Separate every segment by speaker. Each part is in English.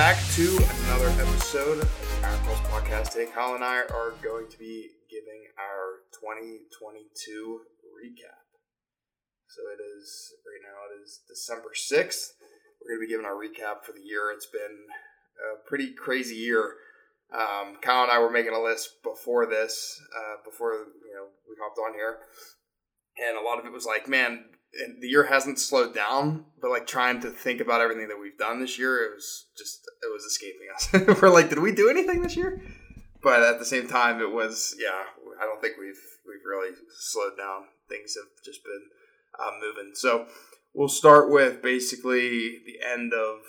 Speaker 1: back to another episode of Pulse Podcast. Today, Kyle and I are going to be giving our 2022 recap. So it is right now. It is December 6th. We're going to be giving our recap for the year. It's been a pretty crazy year. Um, Kyle and I were making a list before this, uh, before you know we hopped on here, and a lot of it was like, man, the year hasn't slowed down, but like trying to think about everything that we've done this year, it was just it was escaping us. we're like, did we do anything this year? But at the same time, it was yeah. I don't think we've we've really slowed down. Things have just been uh, moving. So we'll start with basically the end of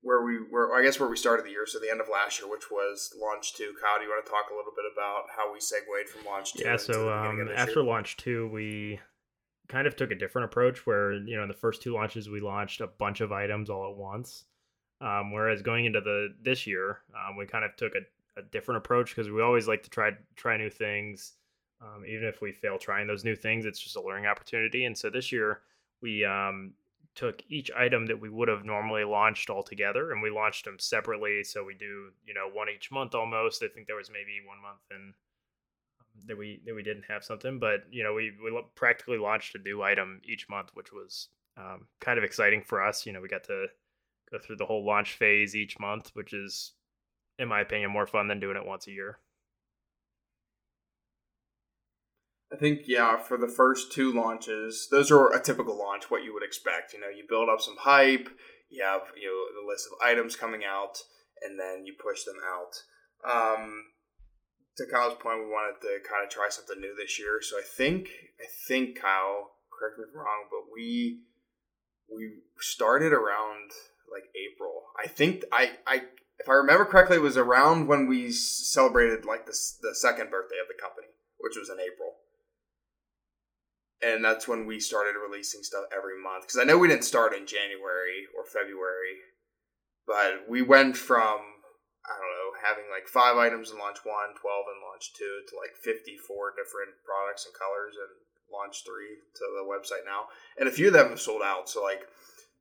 Speaker 1: where we were. I guess where we started the year. So the end of last year, which was launch two. Kyle, do you want to talk a little bit about how we segued from launch two?
Speaker 2: Yeah. So um, after year? launch two, we kind of took a different approach where you know in the first two launches we launched a bunch of items all at once. Um, whereas going into the this year um, we kind of took a, a different approach because we always like to try try new things. Um, even if we fail trying those new things it's just a learning opportunity. And so this year we um, took each item that we would have normally launched all together and we launched them separately. So we do you know one each month almost. I think there was maybe one month in that we that we didn't have something, but you know we we practically launched a new item each month, which was um, kind of exciting for us. You know, we got to go through the whole launch phase each month, which is, in my opinion, more fun than doing it once a year.
Speaker 1: I think yeah, for the first two launches, those are a typical launch, what you would expect. You know, you build up some hype, you have you know the list of items coming out, and then you push them out. Um, to Kyle's point, we wanted to kind of try something new this year. So I think I think Kyle, correct me if I'm wrong, but we we started around like April. I think I I if I remember correctly, it was around when we celebrated like the the second birthday of the company, which was in April. And that's when we started releasing stuff every month. Because I know we didn't start in January or February, but we went from I don't know, having like five items in launch one, 12 in launch two, to like 54 different products and colors in launch three to the website now. And a few of them have sold out. So, like,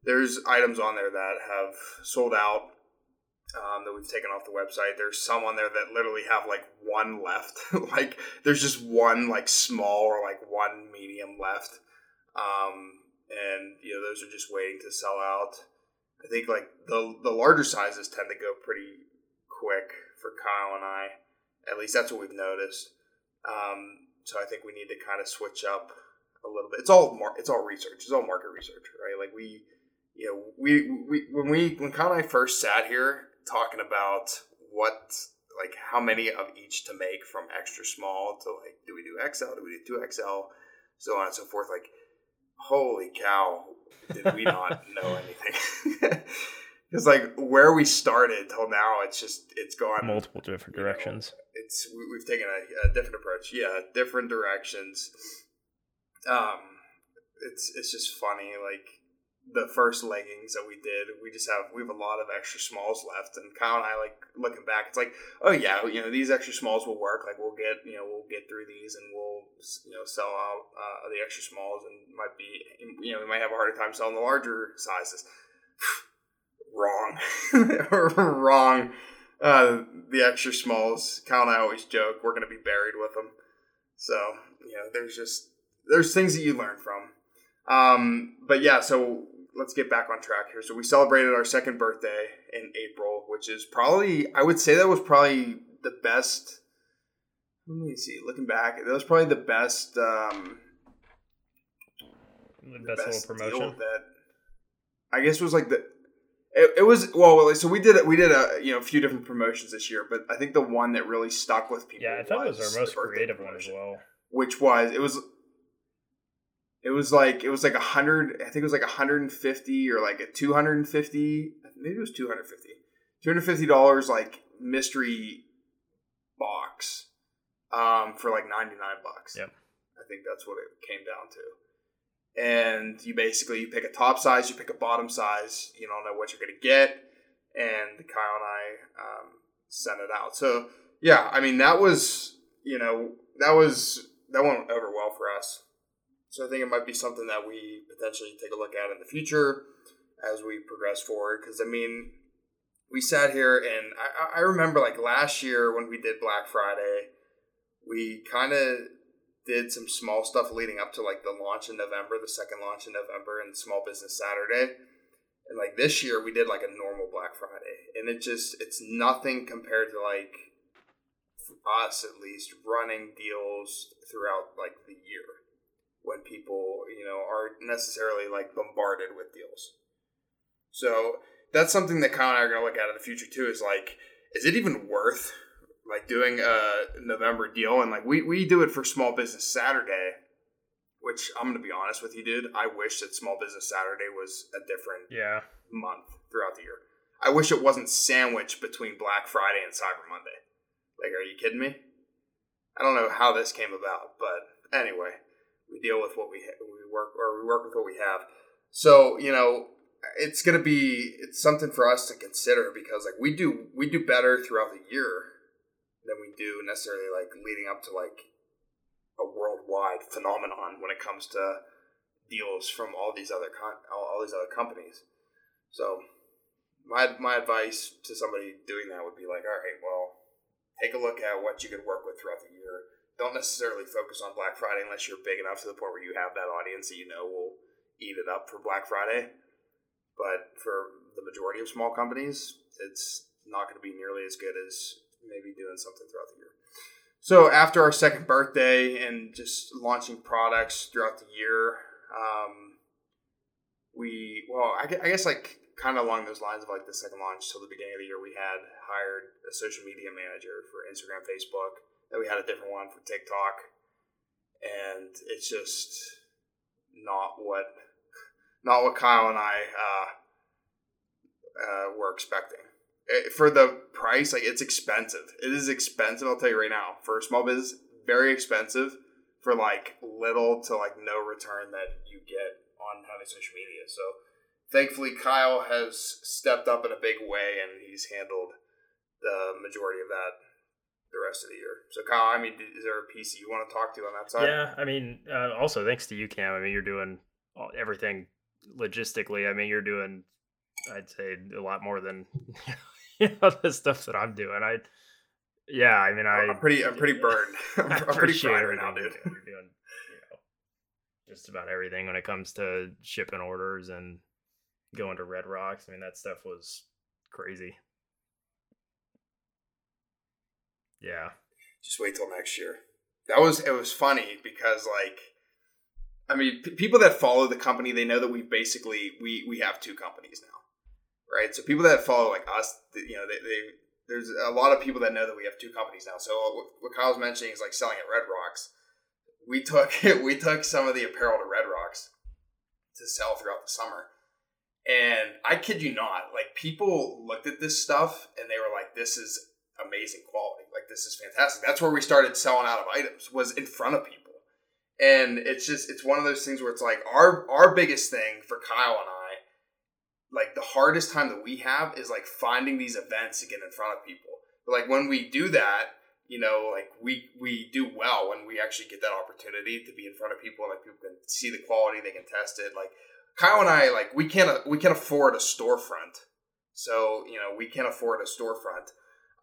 Speaker 1: there's items on there that have sold out um, that we've taken off the website. There's some on there that literally have like one left. like, there's just one like small or like one medium left. Um, and, you know, those are just waiting to sell out. I think like the the larger sizes tend to go pretty quick for Kyle and I. At least that's what we've noticed. Um, so I think we need to kind of switch up a little bit. It's all mar- it's all research. It's all market research, right? Like we, you know, we, we when we when Kyle and I first sat here talking about what like how many of each to make from extra small to like do we do XL, do we do two XL, so on and so forth. Like, holy cow, did we not know anything? Because like where we started till now, it's just it's gone
Speaker 2: multiple different directions.
Speaker 1: Know, it's we, have taken a, a, different approach. Yeah, different directions. Um, it's it's just funny. Like the first leggings that we did, we just have we have a lot of extra smalls left, and Kyle and I like looking back. It's like, oh yeah, you know these extra smalls will work. Like we'll get you know we'll get through these, and we'll you know sell out uh, the extra smalls, and might be you know we might have a harder time selling the larger sizes wrong. wrong. Uh, the extra smalls, Kyle and I always joke, we're going to be buried with them. So, you know, there's just, there's things that you learn from. Um, but yeah, so let's get back on track here. So we celebrated our second birthday in April, which is probably, I would say that was probably the best. Let me see. Looking back, that was probably the best. Um,
Speaker 2: the, the best, best, little promotion. That
Speaker 1: I guess was like the it, it was well, so we did we did a you know a few different promotions this year, but I think the one that really stuck with people.
Speaker 2: Yeah, I thought was it was our most creative one as well.
Speaker 1: Which was it was it was like it was like a hundred. I think it was like a hundred and fifty or like a two hundred and fifty. Maybe it was two hundred fifty. Two hundred fifty dollars like mystery box um, for like ninety nine bucks.
Speaker 2: Yep.
Speaker 1: I think that's what it came down to and you basically you pick a top size, you pick a bottom size. You don't know what you're to get, and Kyle and I um, sent it out. So yeah, I mean that was you know that was that went over well for us. So I think it might be something that we potentially take a look at in the future as we progress forward. Because I mean, we sat here and I, I remember like last year when we did Black Friday, we kind of did some small stuff leading up to like the launch in November, the second launch in November, and Small Business Saturday. And like this year, we did like a normal Black Friday, and it just it's nothing compared to like us at least running deals throughout like the year when people you know aren't necessarily like bombarded with deals. So that's something that Kyle and I are going to look at in the future too. Is like, is it even worth like doing a November deal? And like we we do it for Small Business Saturday, which I'm to be honest with you, dude. I wish that Small Business Saturday was a different
Speaker 2: yeah
Speaker 1: month throughout the year. I wish it wasn't sandwiched between Black Friday and Cyber Monday. Like, are you kidding me? I don't know how this came about, but anyway, we deal with what we ha- we work or we work with what we have. So you know, it's gonna be it's something for us to consider because like we do we do better throughout the year than we do necessarily like leading up to like a worldwide phenomenon when it comes to deals from all these other con- all, all these other companies. So my my advice to somebody doing that would be like, all right, well, take a look at what you could work with throughout the year. Don't necessarily focus on Black Friday unless you're big enough to the point where you have that audience that you know will eat it up for Black Friday but for the majority of small companies, it's not going to be nearly as good as maybe doing something throughout the year. So after our second birthday and just launching products throughout the year, um, we well, I, I guess like kind of along those lines of like the second launch till the beginning of the year, we had hired a social media manager for Instagram, Facebook. Then we had a different one for TikTok, and it's just not what not what Kyle and I uh, uh, were expecting. It, for the price, like it's expensive. It is expensive. I'll tell you right now. For a small business, very expensive. For like little to like no return that you get on having social media. So thankfully, Kyle has stepped up in a big way, and he's handled the majority of that the rest of the year. So, Kyle, I mean, is there a piece you want to talk to on that side?
Speaker 2: Yeah, I mean, uh, also thanks to you, Cam. I mean, you're doing everything logistically, I mean, you're doing, I'd say, a lot more than you know the stuff that I'm doing. I, yeah, I mean, I,
Speaker 1: I'm pretty, I'm pretty burned. I'm, I'm pretty fried right now, dude. You're doing, you
Speaker 2: know, just about everything when it comes to shipping orders and going to Red Rocks. I mean, that stuff was crazy. Yeah.
Speaker 1: Just wait till next year. That was it was funny because like I mean, p- people that follow the company, they know that we basically we we have two companies now, right? So people that follow like us, you know, they, they there's a lot of people that know that we have two companies now. So what, Kyle's mentioning is like selling at Red Rocks. We took we took some of the apparel to Red Rocks to sell throughout the summer. And I kid you not, like people looked at this stuff and they were like, "This is amazing quality. Like this is fantastic." That's where we started selling out of items was in front of people and it's just it's one of those things where it's like our our biggest thing for Kyle and I, like the hardest time that we have is like finding these events to get in front of people. But like when we do that, you know, like we we do well when we actually get that opportunity to be in front of people. Like people can see the quality, they can test it. Like Kyle and I, like we can't we can't afford a storefront, so you know we can't afford a storefront.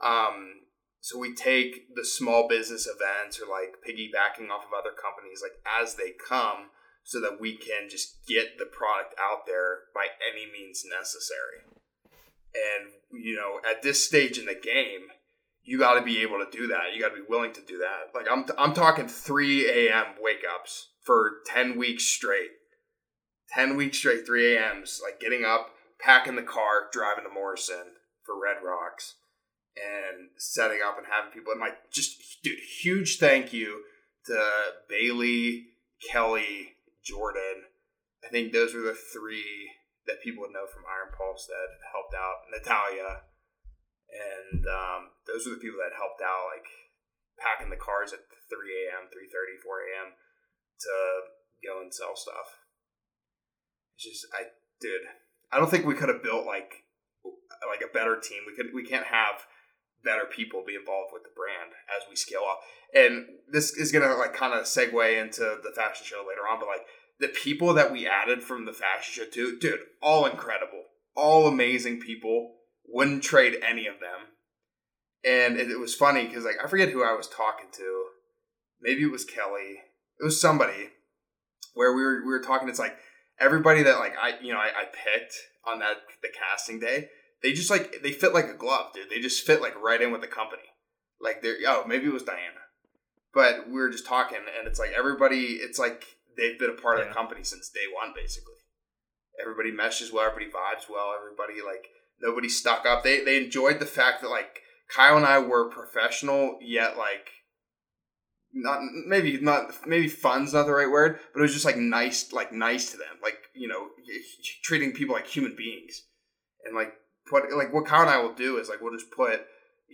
Speaker 1: Um, so we take the small business events or like piggybacking off of other companies like as they come so that we can just get the product out there by any means necessary. And you know, at this stage in the game, you got to be able to do that. You got to be willing to do that. Like I'm I'm talking 3 a.m. wake ups for 10 weeks straight. 10 weeks straight 3 a.m.s like getting up, packing the car, driving to Morrison for Red Rocks and setting up and having people. And my just dude, huge thank you to Bailey, Kelly, Jordan. I think those were the three that people would know from Iron Pulse that helped out. Natalia, and um, those were the people that helped out, like packing the cars at 3 a.m., 3.30, 4 a.m. to go and sell stuff. It's just, I, dude, I don't think we could have built like like a better team. We could we can't have better people be involved with the brand as we scale up. And this is gonna like kind of segue into the fashion show later on, but like the people that we added from the fashion show too, dude, all incredible, all amazing people. wouldn't trade any of them. And it, it was funny because like I forget who I was talking to. Maybe it was Kelly. It was somebody where we were we were talking. It's like everybody that like I you know I, I picked on that the casting day. They just like they fit like a glove, dude. They just fit like right in with the company. Like they're oh maybe it was Diana, but we were just talking and it's like everybody. It's like they've been a part of the company since day one, basically. Everybody meshes well. Everybody vibes well. Everybody like nobody stuck up. They they enjoyed the fact that like Kyle and I were professional yet like not maybe not maybe fun's not the right word, but it was just like nice like nice to them, like you know treating people like human beings, and like put like what Kyle and I will do is like we'll just put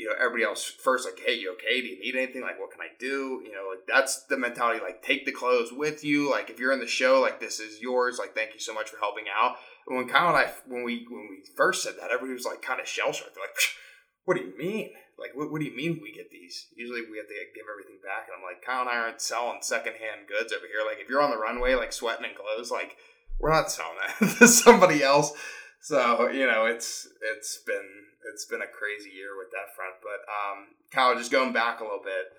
Speaker 1: you know everybody else first like hey you okay? Do you need anything? Like what can i do? You know like that's the mentality like take the clothes with you. Like if you're in the show like this is yours. Like thank you so much for helping out. And when kyle and i when we when we first said that everybody was like kind of shell shocked. Like what do you mean? Like what, what do you mean we get these? Usually we have to give everything back and i'm like kyle and i aren't selling secondhand goods over here. Like if you're on the runway like sweating in clothes like we're not selling that to somebody else. So you know it's it's been it's been a crazy year with that front. But um, Kyle, just going back a little bit,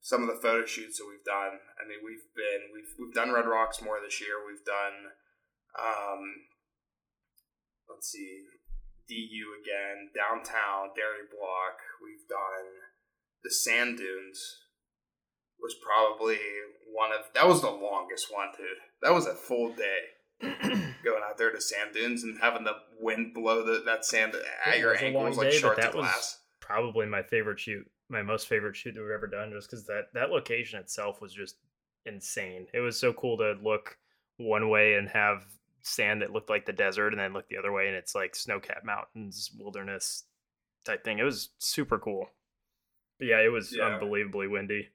Speaker 1: some of the photo shoots that we've done. I mean, we've been we've we've done Red Rocks more this year. We've done, um, let's see, DU again, downtown, Dairy Block. We've done the Sand Dunes. Was probably one of that was the longest one, dude. That was a full day. going out there to sand dunes and having the wind blow the, that sand at your ankles like day, that
Speaker 2: was probably my favorite shoot, my most favorite shoot that we've ever done, just because that that location itself was just insane. It was so cool to look one way and have sand that looked like the desert, and then look the other way and it's like snow-capped mountains, wilderness type thing. It was super cool. But yeah, it was yeah. unbelievably windy.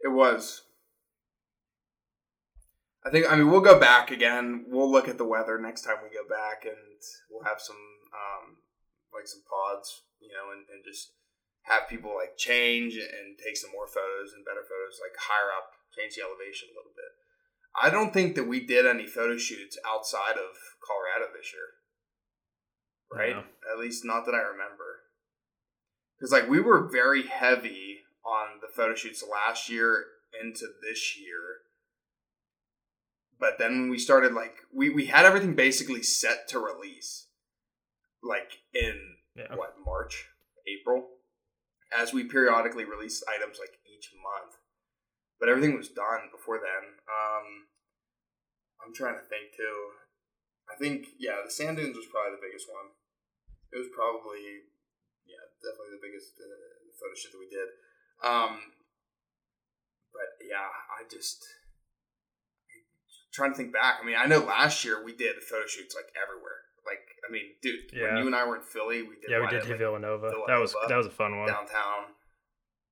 Speaker 1: It was. I think I mean we'll go back again. We'll look at the weather next time we go back, and we'll have some um, like some pods, you know, and, and just have people like change and take some more photos and better photos, like higher up, change the elevation a little bit. I don't think that we did any photo shoots outside of Colorado this year, right? At least not that I remember. Because like we were very heavy on the photo shoots last year into this year but then we started like we, we had everything basically set to release like in yeah. what march? April? As we periodically release items like each month. But everything was done before then. Um i'm trying to think too. I think yeah the sand dunes was probably the biggest one. It was probably yeah definitely the biggest uh, photo shoot that we did. Um but yeah i just trying to think back. I mean, I know last year we did photo shoots like everywhere. Like, I mean, dude, yeah. when you and I were in Philly, we did.
Speaker 2: Yeah, we did like, Villanova. Villanova. That was that was a fun one.
Speaker 1: Downtown.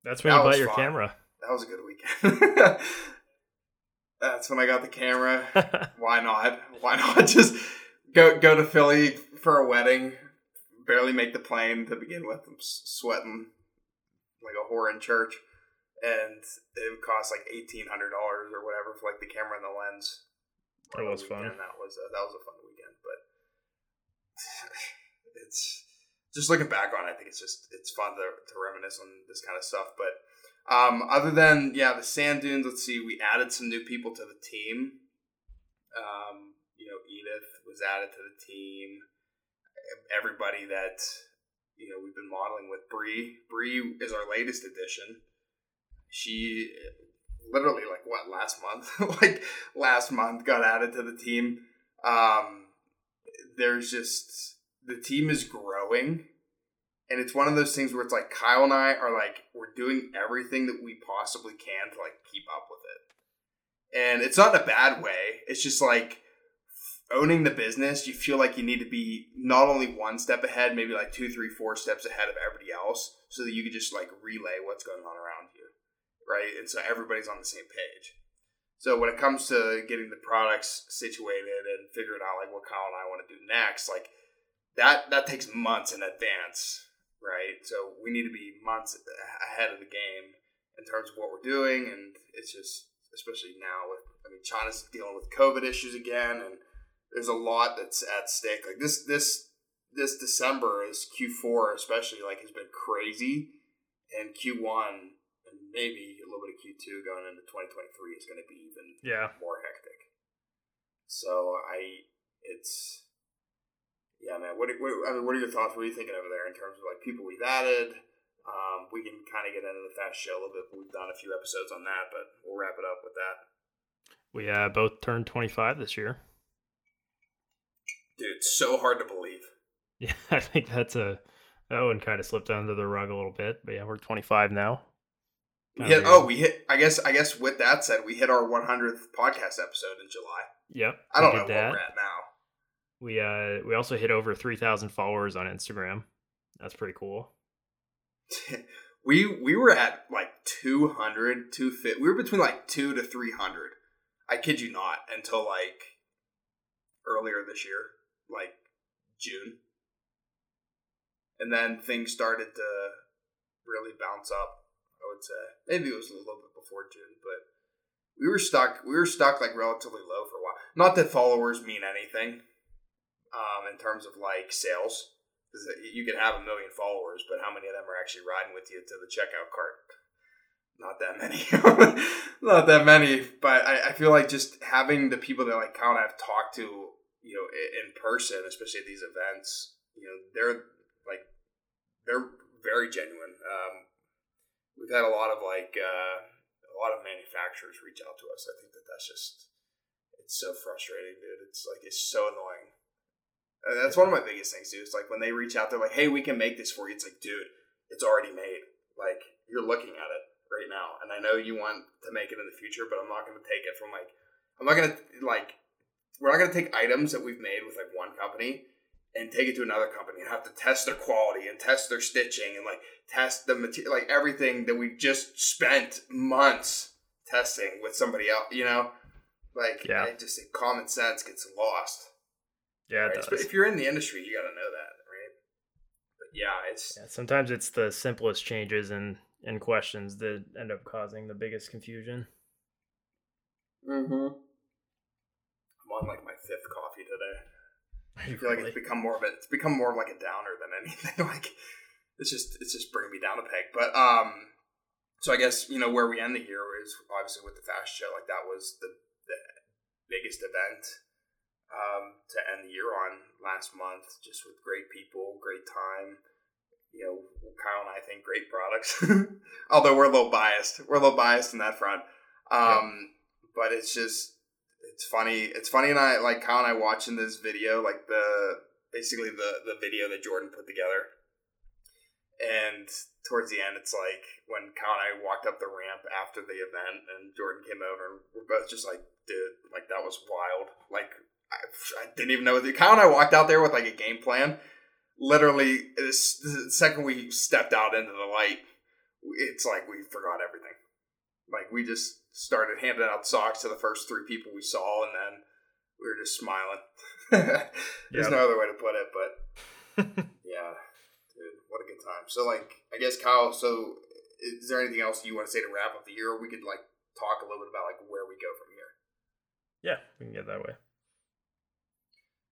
Speaker 2: That's when that you bought your fun. camera.
Speaker 1: That was a good weekend. That's when I got the camera. Why not? Why not just go go to Philly for a wedding? Barely make the plane to begin with. I'm sweating like a whore in church, and it would cost like eighteen hundred dollars or whatever for like the camera and the lens.
Speaker 2: It was fun.
Speaker 1: And that was a, that was a fun weekend, but it's just looking back on. it, I think it's just it's fun to, to reminisce on this kind of stuff. But um, other than yeah, the sand dunes. Let's see, we added some new people to the team. Um, you know, Edith was added to the team. Everybody that you know we've been modeling with Bree. Bree is our latest addition. She literally like what last month, like last month got added to the team. Um, there's just the team is growing, and it's one of those things where it's like Kyle and I are like we're doing everything that we possibly can to like keep up with it, and it's not in a bad way. It's just like owning the business, you feel like you need to be not only one step ahead, maybe like two, three, four steps ahead of everybody else, so that you can just like relay what's going on around you right? And so everybody's on the same page. So when it comes to getting the products situated and figuring out like what Kyle and I want to do next, like that that takes months in advance, right? So we need to be months ahead of the game in terms of what we're doing, and it's just especially now with I mean China's dealing with COVID issues again, and there's a lot that's at stake. Like this this this December is Q4 especially like has been crazy, and Q1 and maybe little bit of Q2 going into 2023 is going to be even
Speaker 2: yeah
Speaker 1: more hectic. So I, it's yeah, man. What, what I mean, what are your thoughts? What are you thinking over there in terms of like people we've added? Um, we can kind of get into the fashion show a little bit. We've done a few episodes on that, but we'll wrap it up with that.
Speaker 2: We uh, both turned 25 this year.
Speaker 1: Dude, so hard to believe.
Speaker 2: Yeah, I think that's a that one kind of slipped under the rug a little bit, but yeah, we're 25 now.
Speaker 1: We hit, oh, we hit. I guess. I guess. With that said, we hit our 100th podcast episode in July.
Speaker 2: Yep.
Speaker 1: I don't know that. where we're at now.
Speaker 2: We uh we also hit over 3,000 followers on Instagram. That's pretty cool.
Speaker 1: we we were at like 200, 250. We were between like two to 300. I kid you not. Until like earlier this year, like June and then things started to really bounce up. Would say maybe it was a little bit before June, but we were stuck. We were stuck like relatively low for a while. Not that followers mean anything um, in terms of like sales. You can have a million followers, but how many of them are actually riding with you to the checkout cart? Not that many. Not that many. But I, I, feel like just having the people that like count I've talked to, you know, in person, especially at these events, you know, they're like they're very genuine. Um, we've had a lot of like uh, a lot of manufacturers reach out to us. I think that that's just it's so frustrating, dude. It's like it's so annoying. And that's one of my biggest things, dude. It's like when they reach out, they're like, "Hey, we can make this for you." It's like, dude, it's already made. Like you're looking at it right now, and I know you want to make it in the future, but I'm not going to take it from like I'm not going to like we're not going to take items that we've made with like one company and take it to another company and have to test their quality and test their stitching and like test the material, like everything that we just spent months testing with somebody else, you know? Like, yeah. I just think common sense gets lost.
Speaker 2: Yeah, right?
Speaker 1: If you're in the industry, you got to know that, right? But yeah, it's.
Speaker 2: Yeah, sometimes it's the simplest changes and, and questions that end up causing the biggest confusion.
Speaker 1: Mm hmm. I'm on like my fifth coffee today. I feel like it's become more of a it's become more of like a downer than anything. like it's just it's just bringing me down a peg. But um, so I guess you know where we end the year is obviously with the fashion show. Like that was the the biggest event um to end the year on last month. Just with great people, great time. You know, Kyle and I think great products. Although we're a little biased, we're a little biased in that front. Um, yeah. but it's just it's funny. It's funny, and I like Kyle and I watching this video, like the basically the the video that Jordan put together. And towards the end, it's like when Kyle and I walked up the ramp after the event, and Jordan came over, and we're both just like, dude, like that was wild. Like I, I didn't even know. Kyle and I walked out there with like a game plan. Literally, the second we stepped out into the light, it's like we forgot everything. Like we just started handing out socks to the first three people we saw, and then we were just smiling. There's yep. no other way to put it, but yeah, dude, what a good time. So, like, I guess Kyle. So, is there anything else you want to say to wrap up the year? We could like talk a little bit about like where we go from here.
Speaker 2: Yeah, we can get that way.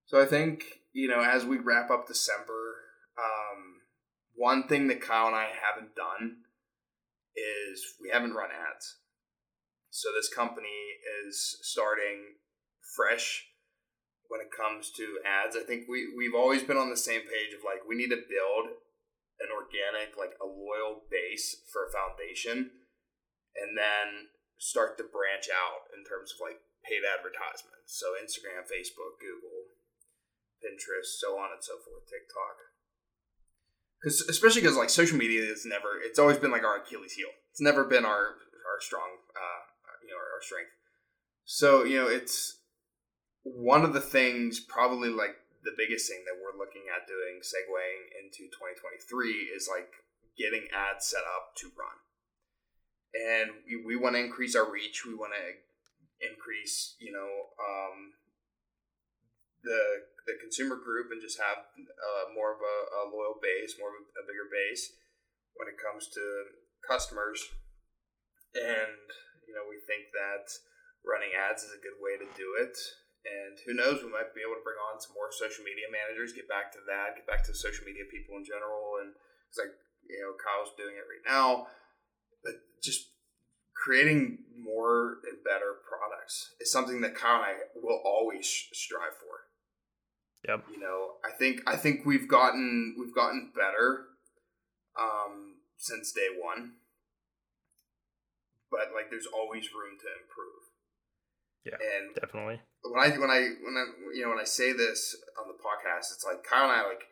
Speaker 1: So I think you know as we wrap up December, um, one thing that Kyle and I haven't done is we haven't run ads. So this company is starting fresh when it comes to ads. I think we we've always been on the same page of like we need to build an organic, like a loyal base for a foundation, and then start to branch out in terms of like paid advertisements. So Instagram, Facebook, Google, Pinterest, so on and so forth, TikTok because especially because like social media is never it's always been like our achilles heel it's never been our our strong uh our strength. So you know it's one of the things probably like the biggest thing that we're looking at doing segueing into 2023 is like getting ads set up to run. And we, we want to increase our reach. We want to increase you know um the the consumer group and just have uh, more of a, a, loyal base, more of a, a, bigger base when it comes to customers. And you know, we think that running ads is a good way to do it. And who knows, we might be able to bring on some more social media managers, get back to that, get back to social media people in general. And it's like, you know, Kyle's doing it right now. But just creating more and better products is something that Kyle and I will always strive for.
Speaker 2: Yep.
Speaker 1: You know, I think I think we've gotten we've gotten better um, since day one, but like there's always room to improve.
Speaker 2: Yeah,
Speaker 1: and
Speaker 2: definitely.
Speaker 1: When I when I when I you know when I say this on the podcast, it's like Kyle and I like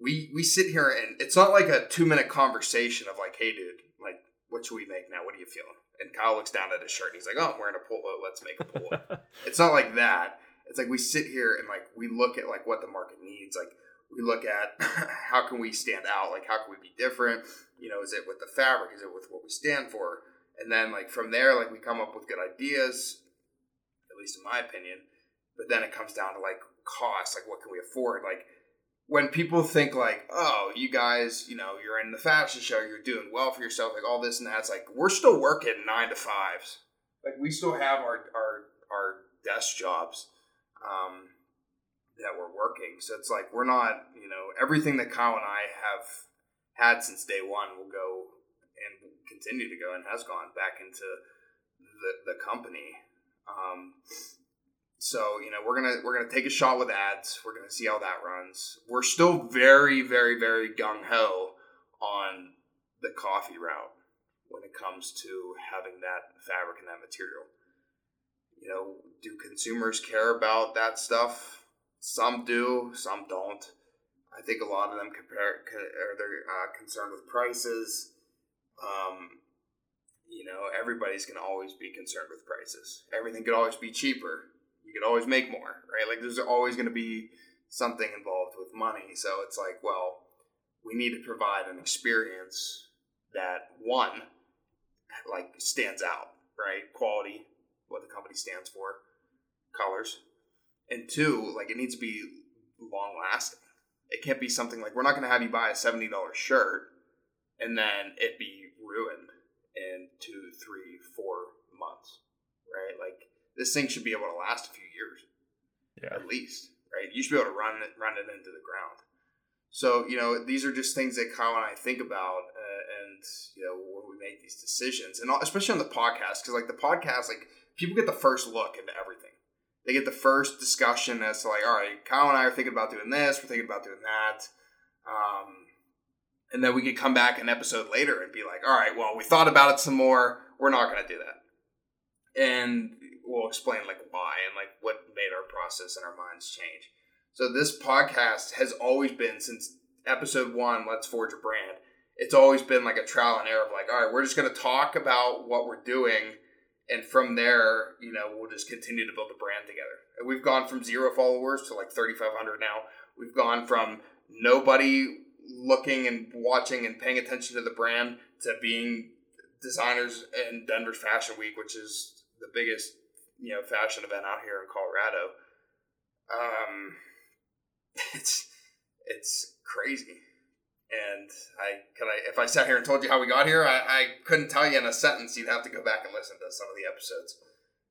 Speaker 1: we we sit here and it's not like a two minute conversation of like, hey dude, like what should we make now? What are you feeling? And Kyle looks down at his shirt and he's like, oh, I'm wearing a polo. Let's make a polo. it's not like that. It's like we sit here and like we look at like what the market needs. Like we look at how can we stand out? Like how can we be different? You know, is it with the fabric? Is it with what we stand for? And then like from there, like we come up with good ideas at least in my opinion. But then it comes down to like cost, like what can we afford? Like when people think like, oh, you guys, you know, you're in the fashion show, you're doing well for yourself, like all this and that. It's like we're still working nine to fives. Like we still have our our our desk jobs um, that we're working. So it's like we're not, you know, everything that Kyle and I have had since day one will go and continue to go and has gone back into the the company. Um, so you know we're gonna we're gonna take a shot with ads. We're gonna see how that runs. We're still very very very gung ho on the coffee route when it comes to having that fabric and that material. You know, do consumers care about that stuff? Some do, some don't. I think a lot of them compare are they're uh, concerned with prices. Um, you know, everybody's going to always be concerned with prices. Everything could always be cheaper. You could always make more, right? Like there's always going to be something involved with money. So it's like, well, we need to provide an experience that one like stands out, right? Quality, what the company stands for, colors, and two, like it needs to be long lasting. It can't be something like we're not going to have you buy a seventy dollars shirt and then it be ruined in two, three, four months, right? Like this thing should be able to last a few years,
Speaker 2: yeah,
Speaker 1: at least, right? You should be able to run it, run it into the ground. So you know, these are just things that Kyle and I think about, uh, and you know, when we make these decisions, and especially on the podcast, because like the podcast, like people get the first look into everything. They get the first discussion as to like, all right, Kyle and I are thinking about doing this. We're thinking about doing that. Um, and then we could come back an episode later and be like, all right, well, we thought about it some more. We're not going to do that. And we'll explain like why and like what made our process and our minds change. So this podcast has always been since episode one, Let's Forge a Brand. It's always been like a trial and error of like, all right, we're just going to talk about what we're doing. And from there, you know, we'll just continue to build the brand together. And we've gone from zero followers to like 3,500 now. We've gone from nobody looking and watching and paying attention to the brand to being designers in Denver Fashion Week, which is the biggest you know fashion event out here in Colorado. Um, it's it's crazy, and I could I if I sat here and told you how we got here, I, I couldn't tell you in a sentence. You'd have to go back and listen to some of the episodes.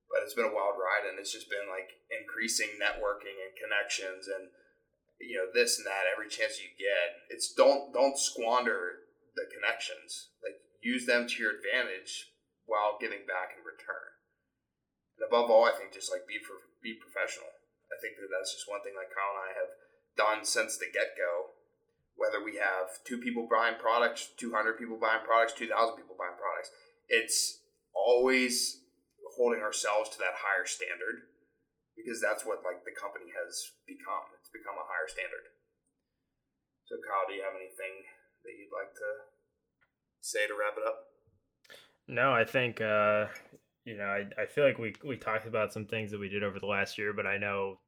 Speaker 1: But it's been a wild ride, and it's just been like increasing networking and connections and you know this and that every chance you get. It's don't don't squander the connections. Like use them to your advantage while giving back in return. And above all, I think just like be be professional. I think that that's just one thing like Kyle and I have done since the get go. Whether we have two people buying products, two hundred people buying products, two thousand people buying products, it's always holding ourselves to that higher standard because that's what like the company has become. Become a higher standard. So, Kyle, do you have anything that you'd like to say to wrap it up?
Speaker 2: No, I think uh, you know I, I feel like we we talked about some things that we did over the last year, but I know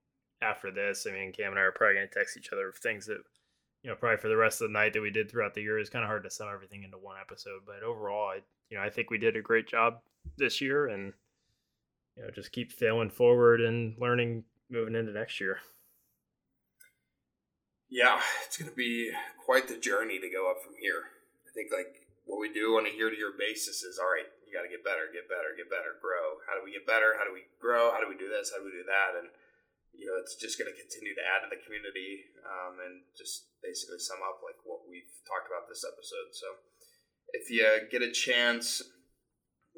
Speaker 2: after this, I mean, Cam and I are probably going to text each other of things that you know probably for the rest of the night that we did throughout the year. It's kind of hard to sum everything into one episode, but overall, I you know I think we did a great job this year, and you know just keep failing forward and learning moving into next year.
Speaker 1: Yeah, it's going to be quite the journey to go up from here. I think like what we do on a year to year basis is all right. You got to get better, get better, get better, grow. How do we get better? How do we grow? How do we do this? How do we do that? And you know, it's just going to continue to add to the community um, and just basically sum up like what we've talked about this episode. So if you get a chance,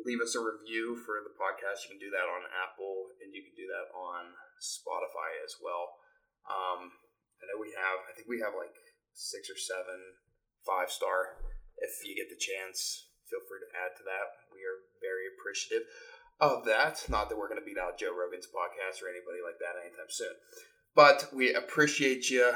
Speaker 1: leave us a review for the podcast. You can do that on Apple and you can do that on Spotify as well. Um, I know we have, I think we have like six or seven five star. If you get the chance, feel free to add to that. We are very appreciative of that. Not that we're going to beat out Joe Rogan's podcast or anybody like that anytime soon. But we appreciate you.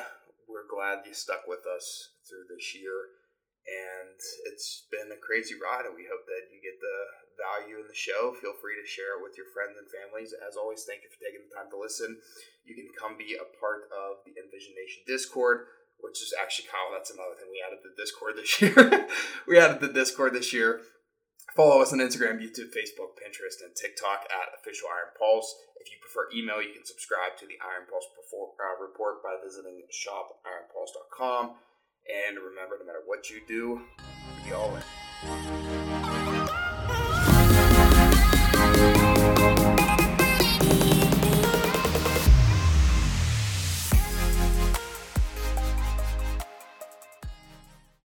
Speaker 1: We're glad you stuck with us through this year. And it's been a crazy ride, and we hope that you get the value in the show. Feel free to share it with your friends and families. As always, thank you for taking the time to listen. You can come be a part of the Envision Nation Discord, which is actually, Kyle, that's another thing. We added the Discord this year. we added the Discord this year. Follow us on Instagram, YouTube, Facebook, Pinterest, and TikTok at Official Iron Pulse. If you prefer email, you can subscribe to the Iron Pulse uh, report by visiting shopironpulse.com. And remember, no matter what you do, we all win.